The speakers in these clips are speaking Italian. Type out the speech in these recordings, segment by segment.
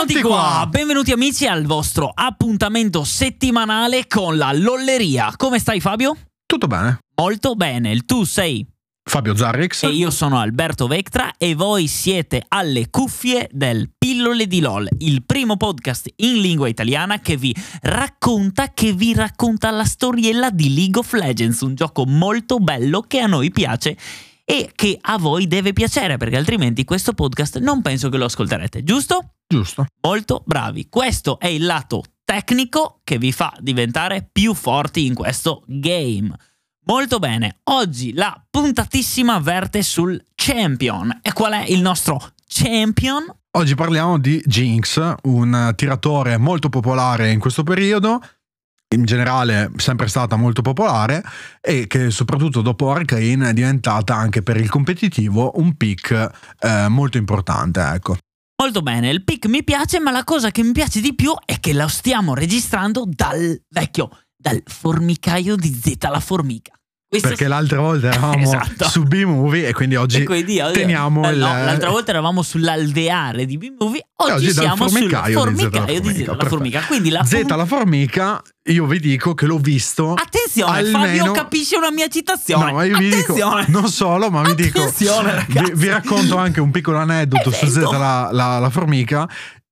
Eccoci qua, benvenuti amici al vostro appuntamento settimanale con la lolleria. Come stai Fabio? Tutto bene. Molto bene, tu sei Fabio Zarrix. e io sono Alberto Vectra e voi siete alle cuffie del Pillole di LOL, il primo podcast in lingua italiana che vi racconta, che vi racconta la storiella di League of Legends, un gioco molto bello che a noi piace e che a voi deve piacere perché altrimenti questo podcast non penso che lo ascolterete, giusto? Giusto. Molto bravi. Questo è il lato tecnico che vi fa diventare più forti in questo game. Molto bene, oggi la puntatissima verte sul champion. E qual è il nostro champion? Oggi parliamo di Jinx, un tiratore molto popolare in questo periodo, in generale sempre stata molto popolare e che soprattutto dopo Arcane è diventata anche per il competitivo un pick eh, molto importante, ecco. Molto bene, il pick mi piace, ma la cosa che mi piace di più è che lo stiamo registrando dal vecchio, dal formicaio di Zeta la formica. Questo Perché l'altra volta eravamo Esatto. su B-Movie e quindi oggi, E quindi teniamo eh, il... no, l'altra volta eravamo sull'alveare di B-Movie, oggi, oggi siamo sul formicaio di Zeta la formica, Zeta la perfetto. formica. Quindi la Zeta la formica, io vi dico che l'ho visto... Attenzione, almeno- Fabio capisce una mia citazione. No, ma io vi dico, non solo, ma vi dico, Attenzione, vi, vi racconto anche un piccolo aneddoto su. Zeta la, la- la formica.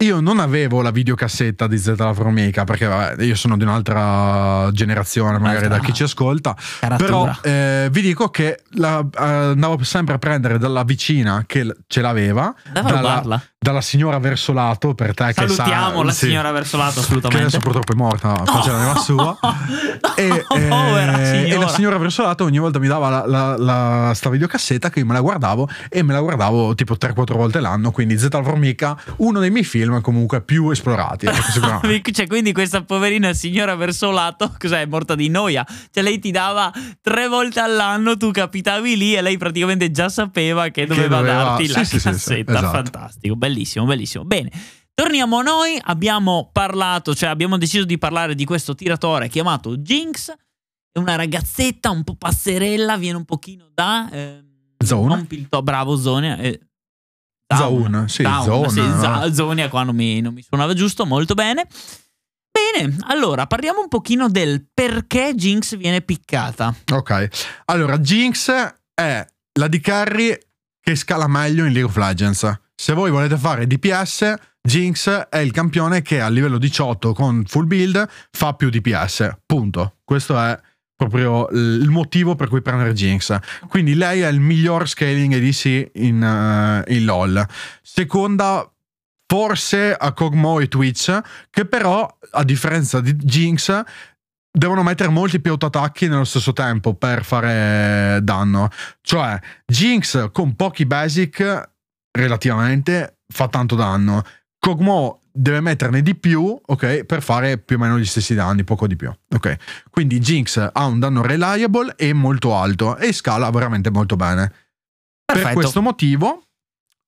Io non avevo la videocassetta di Zeta la formica perché vabbè, io sono di un'altra generazione, magari Un'altra da chi ci ascolta. caratura. Però eh, vi dico che la- eh, andavo sempre a prendere dalla vicina che ce l'aveva, dalla. Dalla signora Versolato, per te che sa... Salutiamo la sì, signora Versolato che assolutamente. adesso purtroppo è morta, ma faceva la sua. E, eh, povera e signora. la signora Versolato ogni volta mi dava la, la, la- sta videocassetta che io me la guardavo e me la guardavo tipo 3-4 volte l'anno. Quindi la Formica, uno dei miei film comunque più esplorati. ecco. Cioè, quindi questa poverina signora Versolato, cos'è? È morta di noia. Cioè, lei ti dava tre volte all'anno, tu capitavi lì e lei praticamente già sapeva che doveva, doveva- darti sì, la sì, sì, sì, cassetta. esatto. Fantastico, bellissimo, bellissimo. Bene. Torniamo a noi, abbiamo parlato, cioè abbiamo deciso di parlare di questo tiratore chiamato Jinx, è una ragazzetta un po' passerella, viene un pochino da... ehm, Zone? non Pilto, bravo Zonia. eh, Zone, sì, Zone, sì, no? Zonia qua non mi, non mi suonava giusto, molto bene. Bene, allora parliamo un pochino del perché Jinx viene piccata. Ok, allora Jinx è la di carry che scala meglio in League of Legends. Se voi volete fare DPS, Jinx è il campione che a livello 18 con full build fa più DPS. Punto. Questo è proprio il motivo per cui prendere Jinx. Quindi lei è il miglior scaling ADC in, eh, in LoL. Seconda, forse a Kog'Maw e Twitch, che però, a differenza di Jinx, devono mettere molti più autoattacchi nello stesso tempo per fare danno. Cioè, Jinx con pochi basic relativamente fa tanto danno. Kog'Maw deve metterne di più, ok, per fare più o meno gli stessi danni, poco di più. Ok. Quindi Jinx ha un danno reliable e molto alto e scala veramente molto bene. Per Perfetto. questo motivo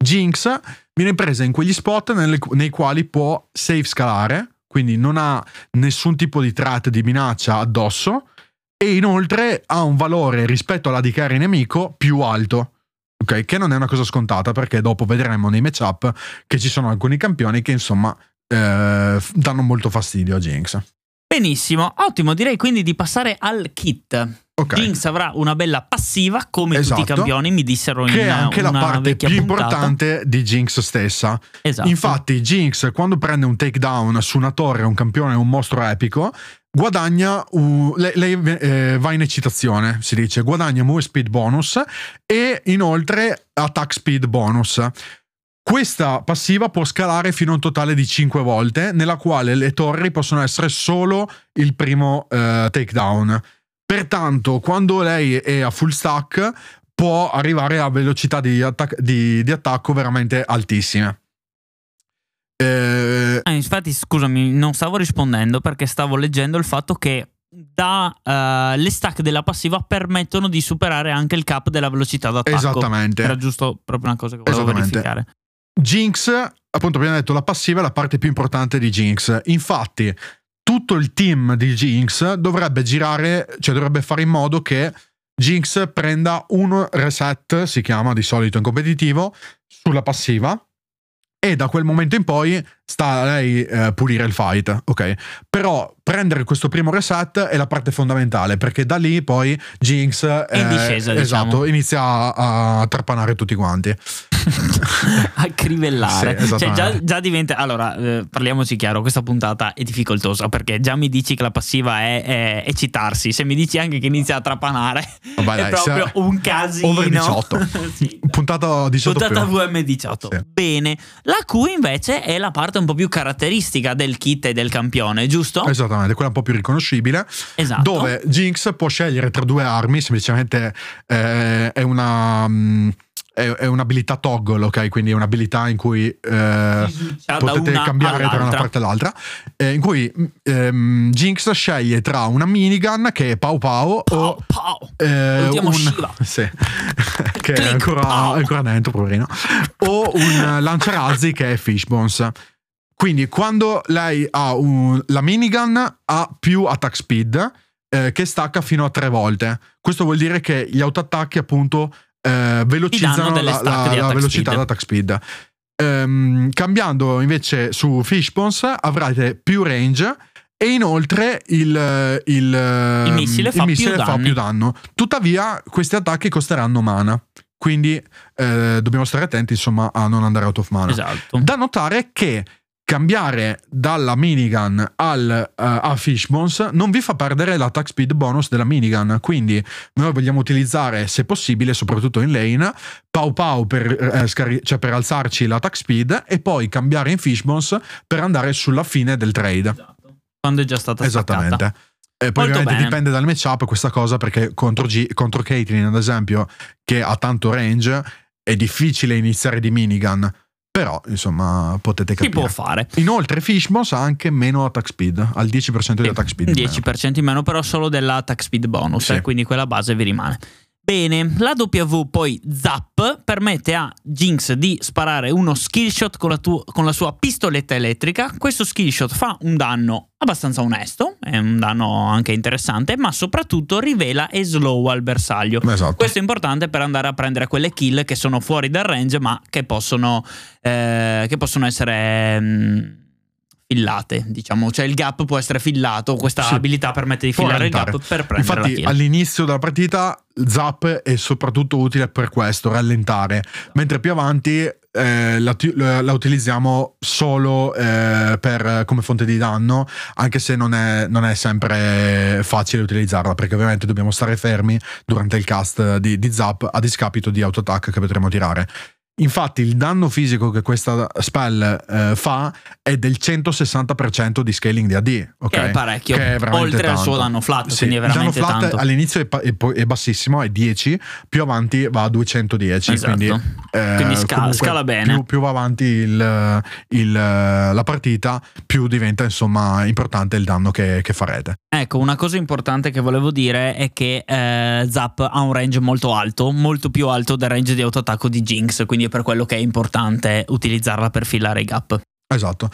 Jinx viene presa in quegli spot nelle- nei quali può safe scalare, quindi non ha nessun tipo di threat di minaccia addosso e inoltre ha un valore rispetto alla di carry nemico più alto. Ok, che non è una cosa scontata perché dopo vedremo nei matchup che ci sono alcuni campioni che insomma eh, danno molto fastidio a Jinx. Benissimo, ottimo, direi quindi di passare al kit. Ok. Jinx avrà una bella passiva, come tutti Esatto. i campioni, mi dissero in Che è anche la parte più puntata. importante di Jinx stessa. Esatto. Infatti, Jinx, quando prende un takedown su una torre, un campione, un mostro epico, guadagna. un- lei lei, eh, va in eccitazione, si dice, guadagna move speed bonus e inoltre attack speed bonus. Questa passiva può scalare fino a un totale di 5 volte, nella quale le torri possono essere solo il primo eh, takedown. Pertanto, quando lei è a full stack, può arrivare a velocità di, attac- di- di attacco veramente altissime. Eh, Ah, infatti, scusami, non stavo rispondendo perché stavo leggendo il fatto che da, eh, le stack della passiva permettono di superare anche il cap della velocità d'attacco. Esattamente. Era giusto proprio una cosa che volevo verificare. Jinx, appunto abbiamo detto, la passiva è la parte più importante di Jinx. Infatti, tutto il team di Jinx dovrebbe girare, cioè dovrebbe fare in modo che Jinx prenda un reset, si chiama di solito in competitivo, sulla passiva, e da quel momento in poi sta a lei eh, pulire il fight, ok? Però prendere questo primo reset è la parte fondamentale perché da lì poi Jinx È in discesa, esatto, diciamo. inizia a, a trapanare tutti quanti. a crivellare. Sì, cioè, già, già diventa. Allora, eh, parliamoci chiaro: questa puntata è difficoltosa perché già mi dici che la passiva è, è eccitarsi. Se mi dici anche che inizia a trapanare, Vabbè, è dai, proprio un casino. over 18. Sì. Puntata 18 Puntata più. VM18. Sì. Bene. La Q invece è la parte un po' più caratteristica del kit e del campione, giusto? Esattamente, quella un po' più riconoscibile. Esatto. Dove Jinx può scegliere tra due armi, semplicemente eh, è una. mm, è, è un'abilità toggle, ok? Quindi è un'abilità in cui eh, potete cambiare tra una all'altra. parte e l'altra. eh, in cui ehm, Jinx sceglie tra una minigun che è Pau Pau Pow, o pow. eh, un, sì, che è Click, ancora, è ancora dentro, poverino. O un lanciarazzi che è Fishbones. Quindi quando lei ha un- la minigun ha più attack speed eh, che stacca fino a tre volte. Questo vuol dire che gli autoattacchi appunto eh, velocizzano la, la- di la attack velocità speed. d'attack speed. Ehm, cambiando invece su Fishbones avrete più range e inoltre il, il, Il missile fa più danni. più danno. Tuttavia, questi attacchi costeranno mana. Quindi eh, dobbiamo stare attenti, insomma, a non andare out of mana. Esatto. Da notare che cambiare dalla minigun al, eh, a Fishbones non vi fa perdere l'attack speed bonus della minigun. Quindi noi vogliamo utilizzare, se possibile, soprattutto in lane, Pau Pau per, eh, scari- cioè per alzarci l'attack speed e poi cambiare in Fishbones per andare sulla fine del trade. Esatto. Quando è già stata staccata. Esattamente. E poi Molto ovviamente bene. dipende dal matchup questa cosa perché contro, G- contro Caitlyn ad esempio che ha tanto range è difficile iniziare di minigun però insomma potete Si capire può fare. inoltre Fishbones ha anche meno attack speed al 10% di attack speed in meno. 10% in meno, però solo dell'attack speed bonus, Sì. eh, quindi quella base vi rimane. Bene, la W poi Zap permette a Jinx di sparare uno skill shot con la, tu- con la sua pistoletta elettrica. Questo skill shot fa un danno abbastanza onesto, è un danno anche interessante, ma soprattutto rivela e slow al bersaglio. esatto Questo è importante per andare a prendere quelle kill che sono fuori dal range, ma che possono, eh, che possono essere mm, fillate. Diciamo, cioè il gap può essere fillato. Questa Sì. abilità permette di fillare il gap per prendere Infatti, all'inizio della partita, Zap è soprattutto utile per questo, rallentare. Mentre più avanti eh, la, la utilizziamo solo eh, per- come fonte di danno, anche se non è, non è sempre facile utilizzarla, perché ovviamente dobbiamo stare fermi durante il cast di, di Zap a discapito di auto-attack che potremo tirare. Infatti, il danno fisico che questa spell eh, fa è del 160% di scaling di AD. ok? Che è parecchio. Che è veramente Oltre al tanto. suo danno flat, Sì, quindi è il danno veramente flat tanto. all'inizio è, è bassissimo, è 10, più avanti va a 210. Esatto. Quindi, eh, Quindi sca- comunque scala bene. Più, più va avanti il- il- la partita, più diventa insomma importante il danno che, che farete. Ecco, una cosa importante che volevo dire è che eh, Zap ha un range molto alto, molto più alto del range di autoattacco di Jinx, quindi è per quello che è importante utilizzarla per fillare i gap. Esatto.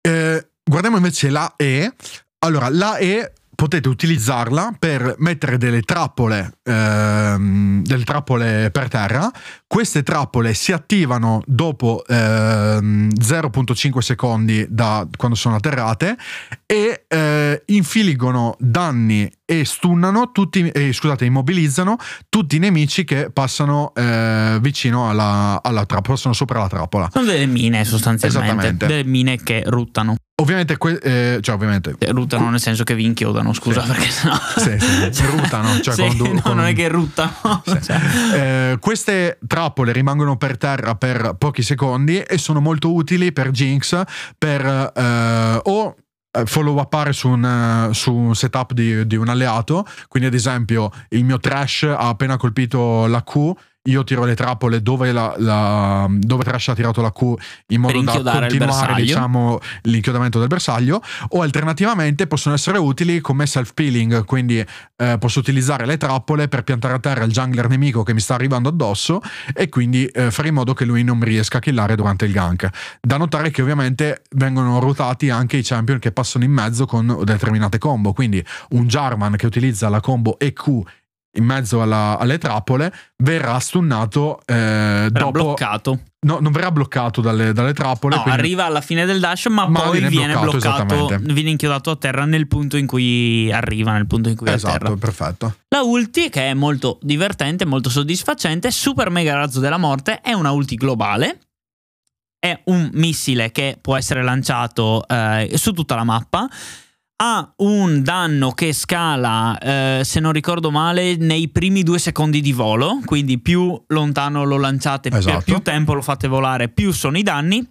Eh, guardiamo invece la E. Allora, la E potete utilizzarla per mettere delle trappole, ehm, delle trappole per terra. Queste trappole si attivano dopo ehm, 0.5 secondi da quando sono atterrate e eh, infliggono danni e stunnano tutti, eh, scusate, immobilizzano tutti i nemici che passano eh, vicino alla, alla trappola, passano sopra la trappola. Sono delle mine sostanzialmente, delle mine che ruttano. Ovviamente, que- eh, cioè, ovviamente Eh, Ruttano nel senso che vi inchiodano, scusa, Sì. perché sennò... Sì, sì, ruttano, cioè Sì, con no, con- non è che ruttano. Sì. cioè. Eh, queste trappole rimangono per terra per pochi secondi e sono molto utili per Jinx per eh, o eh, follow upare su un, eh, su un setup di, di un alleato quindi ad esempio il mio trash ha appena colpito la Q io tiro le trappole dove, la, la- dove Trash ha tirato la Q in modo da continuare diciamo, l'inchiodamento del bersaglio o alternativamente possono essere utili come self peeling quindi eh, posso utilizzare le trappole per piantare a terra il jungler nemico che mi sta arrivando addosso e quindi eh, fare in modo che lui non mi riesca a killare durante il gank. Da notare che ovviamente vengono ruotati anche i champion che passano in mezzo con determinate combo, quindi un Jarvan che utilizza la combo EQ in mezzo alla- alle trappole, verrà stunnato eh, Era dopo... bloccato. No, non verrà bloccato dalle, dalle trappole. No, quindi- arriva alla fine del dash, ma, Ma poi viene viene bloccato, bloccato, viene inchiodato a terra nel punto in cui arriva, nel punto in cui è a terra. Esatto, perfetto. La ulti, che è molto divertente, molto soddisfacente, Super Mega Razzo della Morte, è una ulti globale. È un missile che può essere lanciato eh, su tutta la mappa. Ha un danno che scala, eh, se non ricordo male, nei primi due secondi di volo. Quindi più lontano lo lanciate, per Esatto. più tempo lo fate volare, più sono i danni.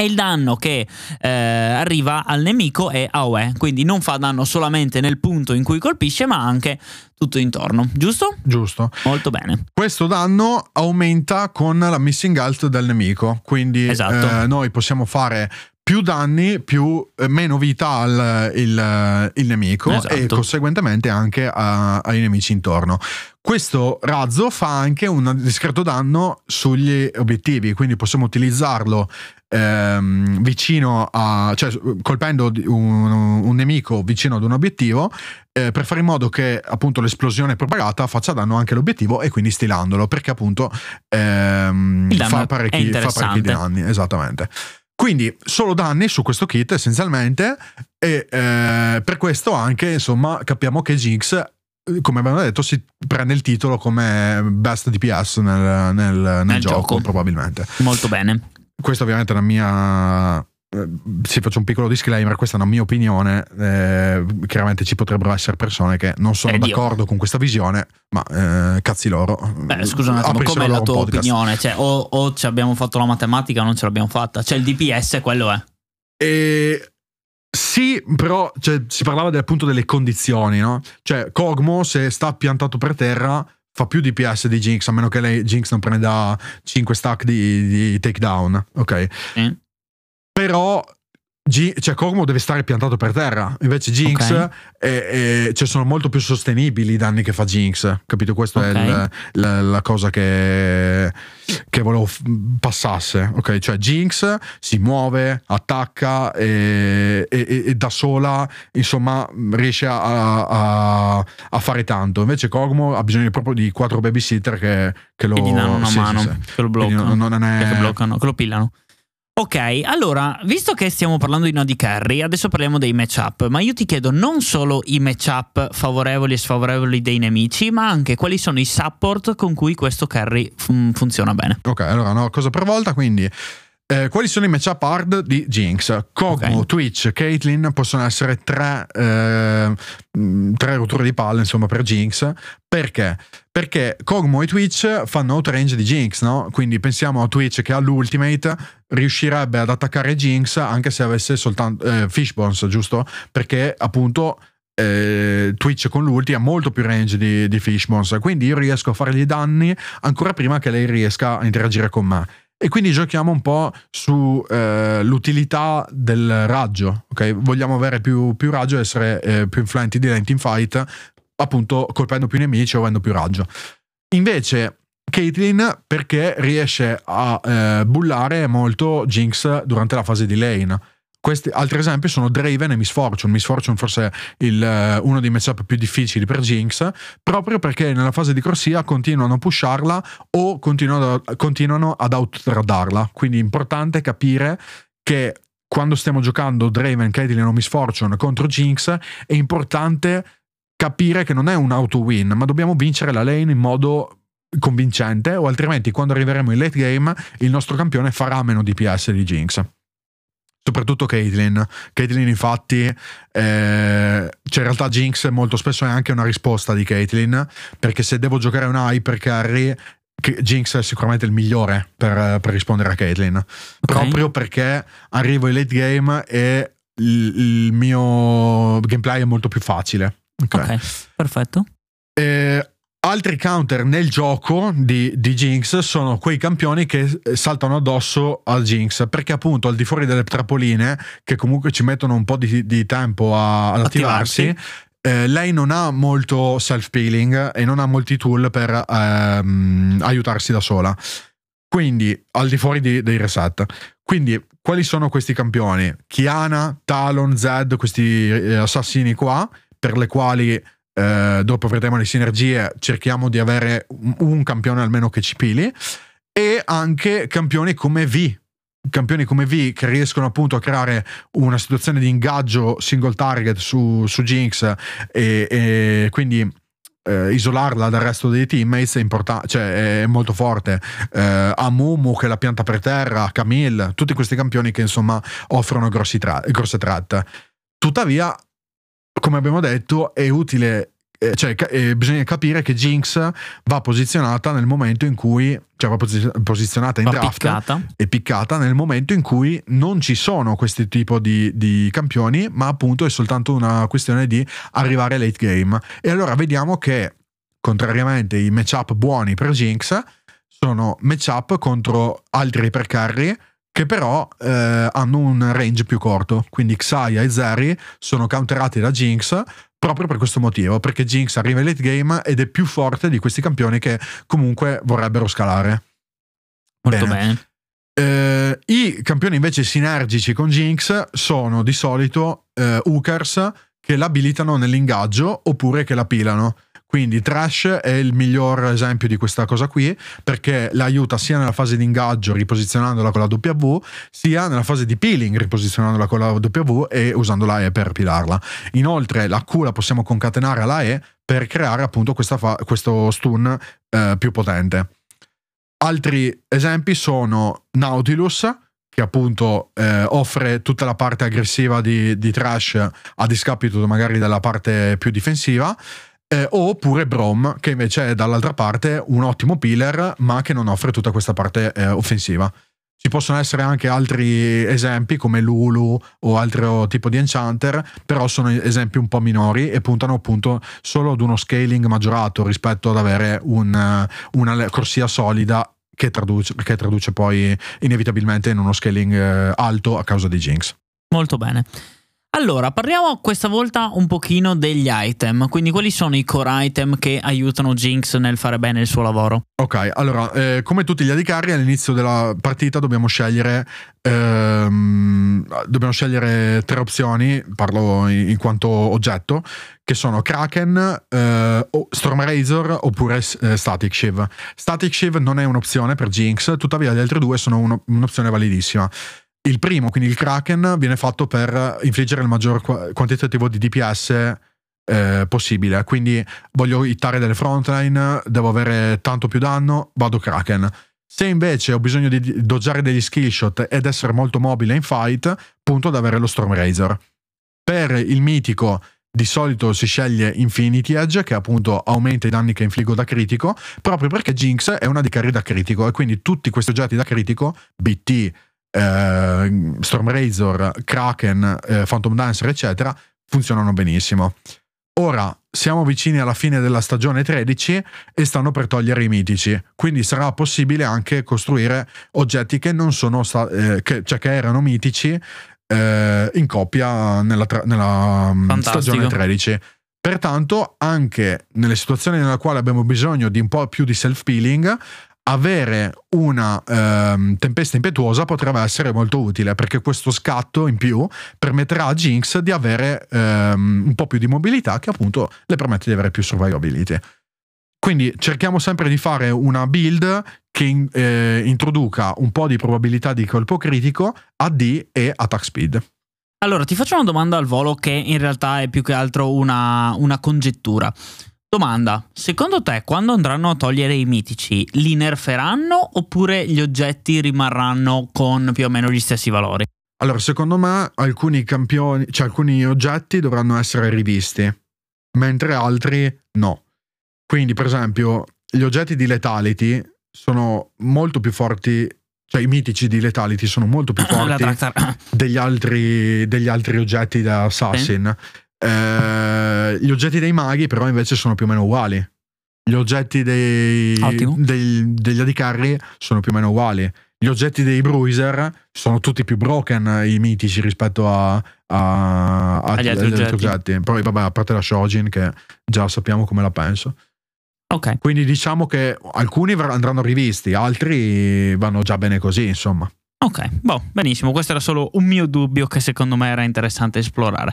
E il danno che eh, arriva al nemico è AOE, quindi non fa danno solamente nel punto in cui colpisce, ma anche tutto intorno, giusto? Giusto. Molto bene. Questo danno aumenta con la missing health del nemico, quindi Esatto. eh, noi possiamo fare più danni, più, eh, meno vita al il, il nemico Esatto. e conseguentemente anche a- ai nemici intorno. Questo razzo fa anche un discreto danno sugli obiettivi, quindi possiamo utilizzarlo ehm, vicino a, cioè colpendo un, un nemico vicino ad un obiettivo eh, per fare in modo che appunto l'esplosione propagata faccia danno anche all'obiettivo e quindi stilandolo perché appunto ehm, fa parecchi, fa parecchi danni esattamente quindi solo danni su questo kit essenzialmente e eh, per questo anche insomma capiamo che Jinx eh, come abbiamo detto si prende il titolo come best DPS nel, nel- nel Nel gioco, gioco. probabilmente Molto bene. questa ovviamente è una mia eh, si faccio un piccolo disclaimer questa è una mia opinione eh, chiaramente ci potrebbero essere persone che non sono Eh, Dio. d'accordo con questa visione ma eh, cazzi loro Beh, scusa un attimo, com'è la tua podcast. opinione? Cioè, o, o ci abbiamo fatto la matematica o non ce l'abbiamo fatta. Cioè, il DPS quello è. E sì, però cioè, si parlava del, appunto delle condizioni, no? Cioè, Kogmo se sta piantato per terra fa più DPS di Jinx, a meno che lei Jinx non prenda 5 stack di, di takedown, ok? Sì. Però Gi- cioè Kogmo deve stare piantato per terra, invece Jinx Ok. è- è- cioè, sono molto più sostenibili i danni che fa Jinx, capito? Questa è Ok. il- la, la cosa che, che volevo f- passasse, ok? Cioè Jinx si muove, attacca e, e- e- e da sola, insomma, riesce a, a- a fare tanto. Invece Kogmo ha bisogno proprio di quattro babysitter che, che lo Che gli danno una sì, sì, mano, sì. che lo bloccano. non è- che bloccano, che lo pillano. Ok, allora, visto che stiamo parlando di Nodi Carry, adesso parliamo dei matchup, ma io ti chiedo non solo i matchup favorevoli e sfavorevoli dei nemici, ma anche quali sono i support con cui questo carry fun- funziona bene. Ok, allora una cosa per volta, quindi eh, quali sono i matchup hard di Jinx? Kogmo, Ok. Twitch, Caitlyn possono essere tre, eh, mh, tre rotture di palle insomma per Jinx. Perché? Perché Kogmo e Twitch fanno outrange di Jinx, no? Quindi pensiamo a Twitch che ha l'ultimate, riuscirebbe ad attaccare Jinx anche se avesse soltanto eh, Fishbones, giusto? Perché appunto eh, Twitch con l'ulti ha molto più range di, di Fishbones, quindi io riesco a fargli danni ancora prima che lei riesca a interagire con me. E quindi giochiamo un po' sull'utilità del raggio, ok? Vogliamo avere più, più raggio e essere eh, più influenti di in fight, appunto colpendo più nemici o avendo più raggio. Invece Caitlyn perché riesce a eh, bullare molto Jinx durante la fase di lane. Questi altri esempi sono Draven e Miss Fortune. Miss Fortune forse è il, eh, uno dei matchup più difficili per Jinx, proprio perché nella fase di corsia continuano a pusharla o continuano, continuano ad outtradarla. Quindi è importante capire che quando stiamo giocando Draven, Caitlyn o Miss Fortune contro Jinx è importante capire che non è un auto win, ma dobbiamo vincere la lane in modo convincente o altrimenti quando arriveremo in late game il nostro campione farà meno DPS di Jinx soprattutto Caitlyn. Caitlyn, infatti, eh, cioè in realtà Jinx molto spesso è anche una risposta di Caitlyn, perché se devo giocare un hyper carry, Jinx è sicuramente il migliore per, per rispondere a Caitlyn. Proprio perché arrivo in late game e il, il mio gameplay è molto più facile. Ok. Ok, perfetto. Eh, altri counter nel gioco di, di Jinx sono quei campioni che eh, saltano addosso al Jinx perché appunto al di fuori delle trappoline che comunque ci mettono un po' di, di tempo a- ad attivarsi, eh, lei non ha molto self-peeling e non ha molti tool per ehm, aiutarsi da sola quindi al di fuori di- dei reset quindi quali sono questi campioni? Kiana, Talon, Zed questi eh, assassini qua per le quali eh, dopo vedremo le sinergie, cerchiamo di avere un, campione almeno che ci pili e anche campioni come V, campioni come V che riescono appunto a creare una situazione di ingaggio single target su, su Jinx e, e quindi eh, isolarla dal resto dei teammates è, import- cioè, è molto forte. Eh, Amumu che la pianta per terra, Camille, tutti questi campioni che insomma offrono tra- grosse tratte. Tuttavia, come abbiamo detto, è utile eh, cioè, eh, bisogna capire che Jinx va posizionata nel momento in cui, cioè va posizionata in va draft piccata. e piccata nel momento in cui non ci sono questi tipi di, di, campioni, ma appunto è soltanto una questione di arrivare late game. E allora vediamo che, contrariamente ai matchup buoni per Jinx, sono matchup contro altri hypercarry che però eh, hanno un range più corto. Quindi Xayah e Zeri sono counterati da Jinx proprio per questo motivo, perché Jinx arriva in late game ed è più forte di questi campioni che comunque vorrebbero scalare. Molto bene. bene. Eh, I campioni invece sinergici con Jinx sono di solito eh, Hookers che l'abilitano nell'ingaggio oppure che la pilano. Quindi Trash è il miglior esempio di questa cosa qui perché l'aiuta sia nella fase di ingaggio riposizionandola con la W, sia nella fase di peeling riposizionandola con la W e usando la E per pilarla. Inoltre la Q la possiamo concatenare alla E per creare appunto fa- questo stun eh, più potente. Altri esempi sono Nautilus, che appunto eh, offre tutta la parte aggressiva di, di Trash a discapito magari della parte più difensiva. Eh, oppure Brom, che invece è dall'altra parte un ottimo pillar, ma che non offre tutta questa parte eh, offensiva. Ci possono essere anche altri esempi come Lulu o altro tipo di enchanter, però sono esempi un po' minori e puntano appunto solo ad uno scaling maggiorato rispetto ad avere un, una corsia solida che traduce, che traduce, poi inevitabilmente in uno scaling eh, alto a causa di Jinx. Molto bene. Allora, parliamo questa volta un pochino degli item, quindi quali sono i core item che aiutano Jinx nel fare bene il suo lavoro? Ok, allora, eh, come tutti gli AD all'inizio della partita dobbiamo scegliere, ehm, dobbiamo scegliere tre opzioni, parlo in, in quanto oggetto, che sono Kraken, eh, Storm Razor oppure eh, Static Shiv. Static Shiv non è un'opzione per Jinx, tuttavia le altre due sono uno, un'opzione validissima. Il primo, quindi il Kraken, viene fatto per infliggere il maggior quantitativo di DPS eh, possibile. Quindi voglio hittare delle frontline, devo avere tanto più danno, vado Kraken. Se invece ho bisogno di doggiare degli skillshot ed essere molto mobile in fight, punto ad avere lo Storm Razor. Per il mitico di solito si sceglie Infinity Edge che appunto aumenta i danni che infliggo da critico proprio perché Jinx è una di carry da critico e quindi tutti questi oggetti da critico BT, eh, Storm Razor, Kraken, eh, Phantom Dancer, eccetera, funzionano benissimo. Ora siamo vicini alla fine della stagione 13 e stanno per togliere i mitici, quindi sarà possibile anche costruire oggetti che non sono sta- eh, che, cioè che erano mitici eh, in coppia nella, tra- nella mm, stagione 13. Pertanto, anche nelle situazioni nella quale abbiamo bisogno di un po' più di self-peeling, avere una ehm, tempesta impetuosa potrebbe essere molto utile perché questo scatto in più permetterà a Jinx di avere ehm, un po' più di mobilità che appunto le permette di avere più survivability. Quindi cerchiamo sempre di fare una build che eh, introduca un po' di probabilità di colpo critico, AD e attack speed. Allora, ti faccio una domanda al volo che in realtà è più che altro una, una congettura. Domanda, secondo te quando andranno a togliere i mitici li nerferanno oppure gli oggetti rimarranno con più o meno gli stessi valori? Allora, secondo me alcuni campioni, cioè alcuni oggetti dovranno essere rivisti, mentre altri no. Quindi, per esempio, gli oggetti di Letality sono molto più forti, cioè i mitici di Letality sono molto più forti degli altri, degli altri oggetti da Assassin. Sì eh, gli oggetti dei maghi, però, invece sono più o meno uguali. Gli oggetti dei, dei, degli Adicarri sono più o meno uguali. Gli oggetti dei Bruiser sono tutti più broken, i mitici, rispetto a, a, a agli altri, oggetti. oggetti. Poi, vabbè, a parte la Shojin, che già sappiamo come la penso. Ok. Quindi diciamo che alcuni andranno rivisti, altri vanno già bene così, insomma. Ok, boh, benissimo. Questo era solo un mio dubbio che secondo me era interessante esplorare.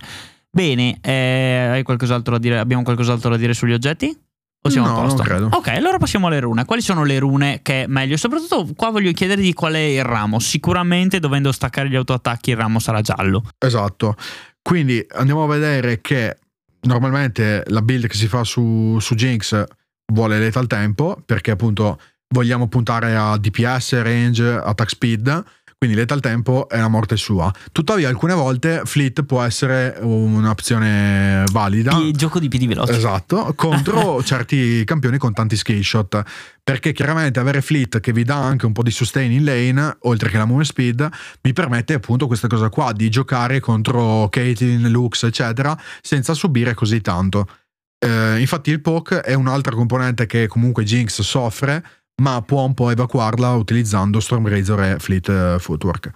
Bene, eh, hai qualcos'altro da dire? Abbiamo qualcos'altro da dire sugli oggetti? O siamo No, a posto? Ok, allora passiamo alle rune. Quali sono le rune che è meglio? Soprattutto qua voglio chiedere di qual è il ramo. Sicuramente dovendo staccare gli autoattacchi il ramo sarà giallo. Esatto. Quindi andiamo a vedere che normalmente la build che si fa su, su Jinx vuole lethal tempo perché appunto vogliamo puntare a DPS, range, attack speed. Quindi lethal tempo è la morte sua. Tuttavia, alcune volte Fleet può essere un'opzione valida. Il gioco di piedi veloci. Esatto, contro certi campioni con tanti skill shot. Perché chiaramente avere Fleet che vi dà anche un po' di sustain in lane, oltre che la movement speed, vi permette appunto questa cosa qua di giocare contro Caitlyn, Lux, eccetera, senza subire così tanto. Eh, infatti il poke è un'altra componente che comunque Jinx soffre, ma può un po' evacuarla utilizzando Stormrazor e Fleet eh, Footwork.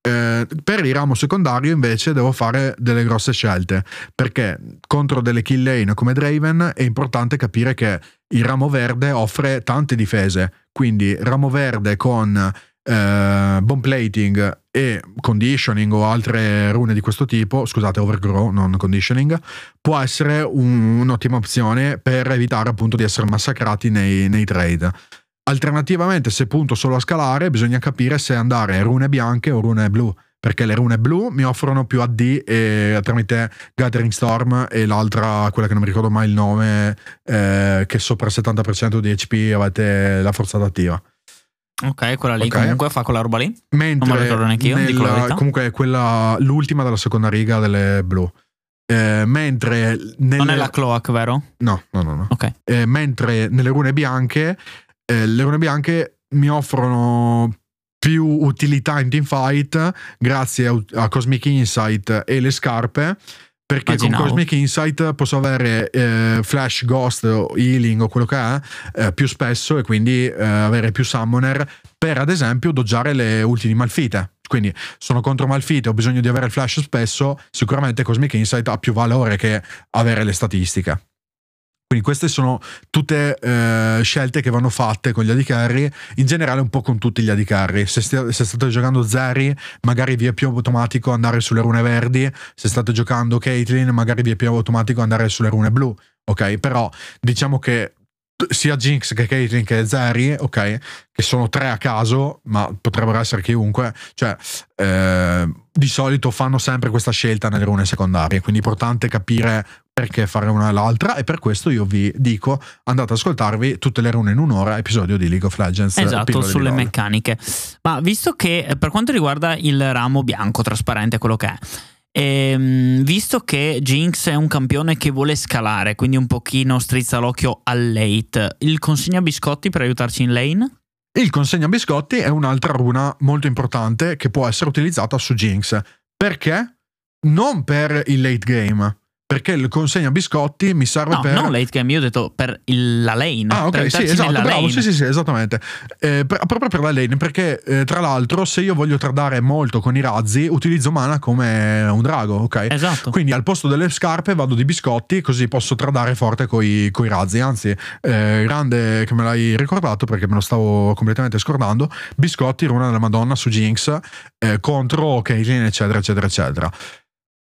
Eh, per il ramo secondario invece devo fare delle grosse scelte perché contro delle kill lane come Draven è importante capire che il ramo verde offre tante difese quindi ramo verde con eh, bomb plating e conditioning o altre rune di questo tipo scusate overgrow non conditioning può essere un- un'ottima opzione per evitare appunto di essere massacrati nei, nei trade Alternativamente, se punto solo a scalare, bisogna capire se andare rune bianche o rune blu. Perché le rune blu mi offrono più AD e, tramite Gathering Storm e l'altra, quella che non mi ricordo mai il nome, eh, che sopra il 70% di HP avete la forzata attiva. Ok, quella lì Ok. comunque fa quella roba lì. Mentre Non me lo ricordo neanch'io, nel- dico la verità. comunque è quella, l'ultima della seconda riga delle blu. Eh, mentre nelle, Non è la cloak, vero? no, no, no, no. Ok. Eh, mentre nelle rune bianche, eh, le rune bianche mi offrono più utilità in teamfight grazie a, a Cosmic Insight e le scarpe. Perché Immaginavo. con Cosmic Insight posso avere eh, Flash, Ghost, o Healing o quello che è eh, più spesso e quindi eh, avere più Summoner per ad esempio doggiare le ulti di Malfite. Quindi sono contro Malfite, ho bisogno di avere il Flash spesso, sicuramente Cosmic Insight ha più valore che avere le statistiche. Quindi queste sono tutte eh, scelte che vanno fatte con gli AD in generale un po' con tutti gli AD. Se, stia- se state giocando Zeri, magari vi è più automatico andare sulle rune verdi, se state giocando Caitlyn, magari vi è più automatico andare sulle rune blu, ok? Però diciamo che sia Jinx che Caitlyn che Zeri, ok? Che sono tre a caso, ma potrebbero essere chiunque, cioè eh, di solito fanno sempre questa scelta nelle rune secondarie, quindi è importante capire perché fare una e l'altra e per questo io vi dico andate ad ascoltarvi tutte le rune in un'ora episodio di League of Legends Esatto, pillole di sulle meccaniche. Ma visto che eh, per quanto riguarda il ramo bianco trasparente, quello che è, ehm, visto che Jinx è un campione che vuole scalare, quindi un pochino strizza l'occhio al late, il consegna biscotti per aiutarci in lane? il consegna biscotti è un'altra runa molto importante che può essere utilizzata su Jinx perché non per il late game perché il consegna biscotti mi serve No, per non late game, io ho detto per il- la lane. Ah, ok, sì, esatto, bravo, lane. sì, sì, sì, esattamente. Eh, per- proprio per la lane, perché eh, tra l'altro, se io voglio tradare molto con i razzi, utilizzo mana come un drago, ok? Esatto. Quindi al posto delle scarpe vado di biscotti, così posso tradare forte coi, coi razzi. Anzi, eh, grande che me l'hai ricordato perché me lo stavo completamente scordando. Biscotti, runa della Madonna su Jinx eh, contro Caitlyn, eccetera, eccetera, eccetera.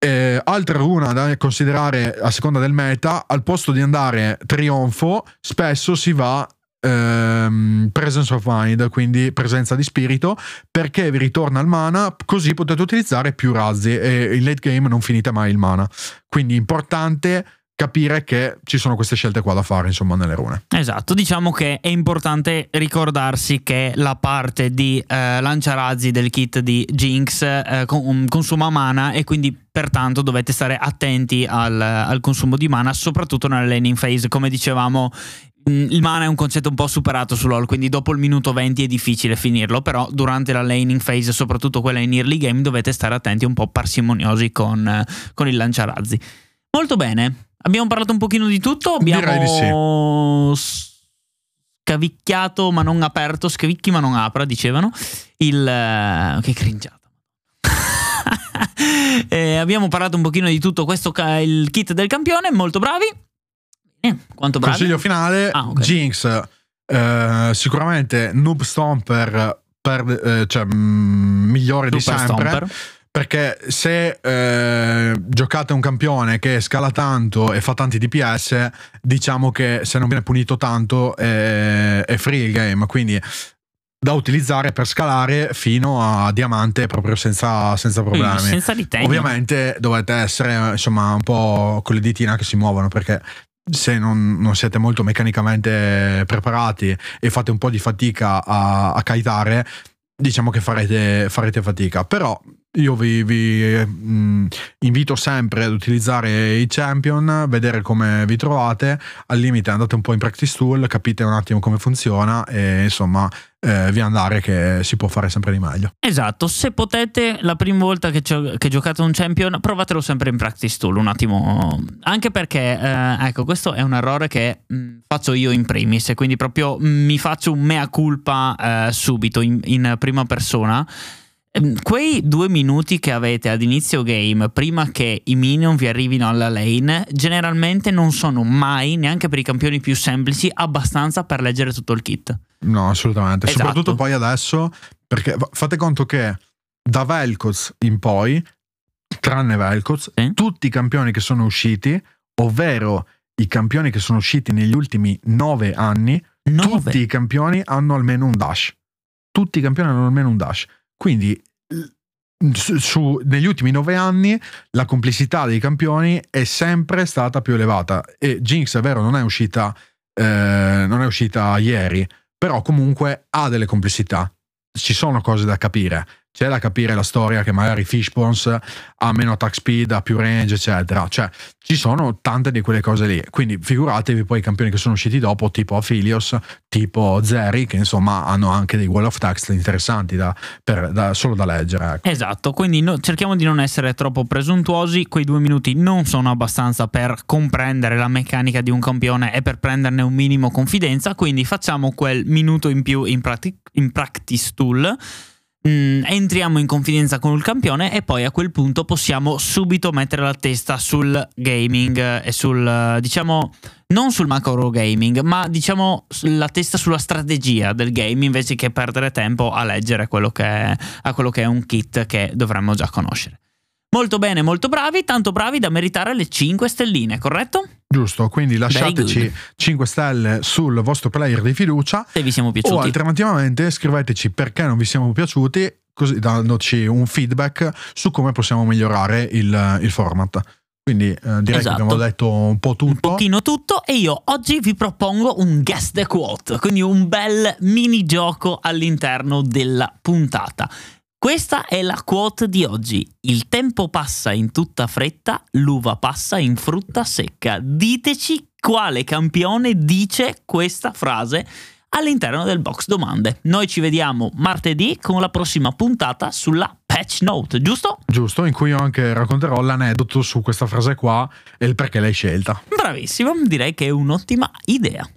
Eh, altra runa da considerare a seconda del meta, al posto di andare trionfo, spesso si va ehm, presence of mind, quindi presenza di spirito, perché vi ritorna il mana, così potete utilizzare più razzi e in late game non finite mai il mana. Quindi importante capire che ci sono queste scelte qua da fare, insomma, nelle rune. Esatto, diciamo che è importante ricordarsi che la parte di eh, lanciarazzi del kit di Jinx eh, con- consuma mana e quindi pertanto dovete stare attenti al, al consumo di mana, soprattutto nella laning phase. Come dicevamo, mh, il mana è un concetto un po' superato su LoL, quindi dopo il minuto 20 è difficile finirlo, però durante la laning phase, soprattutto quella in early game, dovete stare attenti un po' parsimoniosi con, eh, con il lanciarazzi. Molto bene, abbiamo parlato un pochino di tutto, abbiamo di sì. scavicchiato ma non aperto, scavicchi ma non apra, dicevano. Il eh, che cringiata. Eh, abbiamo parlato un pochino di tutto questo ca- il kit del campione, molto bravi. Eh, quanto bravi? Consiglio finale: Ah, ok. Jinx, eh, sicuramente Noob Stomper, per, eh, cioè, mm, migliore di Super sempre. Stomper. Perché se eh, giocate un campione che scala tanto e fa tanti DPS, diciamo che se non viene punito tanto è, è free il game. Quindi da utilizzare per scalare fino a diamante proprio senza, senza problemi. Mm, senza ritegno. Ovviamente dovete essere insomma un po' con le ditine che si muovono perché se non, non, siete molto meccanicamente preparati e fate un po' di fatica a, a kitare, diciamo che farete, farete fatica. Però io vi, vi mh, invito sempre ad utilizzare i champion, vedere come vi trovate. Al limite andate un po' in practice tool, capite un attimo come funziona e insomma eh, vi andare che si può fare sempre di meglio. Esatto, se potete la prima volta che, che, giocate un champion provatelo sempre in practice tool un attimo, anche perché eh, ecco questo è un errore che mh, faccio io in primis e quindi proprio mh, mi faccio un mea culpa eh, subito in, in prima persona quei due minuti che avete ad inizio game, prima che i minion vi arrivino alla lane, generalmente non sono mai, neanche per i campioni più semplici, abbastanza per leggere tutto il kit. No, assolutamente. Esatto. Soprattutto poi adesso, perché fate conto che da Velkoz in poi, tranne Velkoz, sì. tutti i campioni che sono usciti, ovvero i campioni che sono usciti negli ultimi nove anni, nove. tutti i campioni hanno almeno un dash. Tutti i campioni hanno almeno un dash. Quindi su, su, negli ultimi nove anni la complessità dei campioni è sempre stata più elevata. E Jinx è vero non è uscita, eh, non è uscita ieri però comunque ha delle complessità. Ci sono cose da capire c'è da capire la storia che magari Fishbones ha meno attack speed, ha più range, eccetera. Cioè, ci sono tante di quelle cose lì. Quindi figuratevi poi i campioni che sono usciti dopo, tipo Aphelios, tipo Zeri, che insomma hanno anche dei wall of text interessanti da, per, da, solo da leggere. Ecco. Esatto, quindi no, cerchiamo di non essere troppo presuntuosi. Quei due minuti non sono abbastanza per comprendere la meccanica di un campione e per prenderne un minimo confidenza. Quindi facciamo quel minuto in più in, practic- in practice tool Mm, entriamo in confidenza con il campione e poi a quel punto possiamo subito mettere la testa sul gaming e sul, diciamo, non sul macro gaming, ma diciamo la testa sulla strategia del game invece che perdere tempo a leggere quello che è, quello che è un kit che dovremmo già conoscere. Molto bene, molto bravi, tanto bravi da meritare le 5 stelline, corretto? Giusto, quindi lasciateci 5 stelle sul vostro player di fiducia. Se vi siamo piaciuti. O alternativamente scriveteci perché non vi siamo piaciuti, così dandoci un feedback su come possiamo migliorare il, il format. Quindi eh, direi esatto. che abbiamo detto un po' tutto. Un pochino tutto e io oggi vi propongo un guess the quote, quindi un bel mini gioco all'interno della puntata. Questa è la quote di oggi. Il tempo passa in tutta fretta, l'uva passa in frutta secca. Diteci quale campione dice questa frase all'interno del box domande. Noi ci vediamo martedì con la prossima puntata sulla patch note, giusto? Giusto, in cui io anche racconterò l'aneddoto su questa frase qua e il perché l'hai scelta. Bravissimo, direi che è un'ottima idea.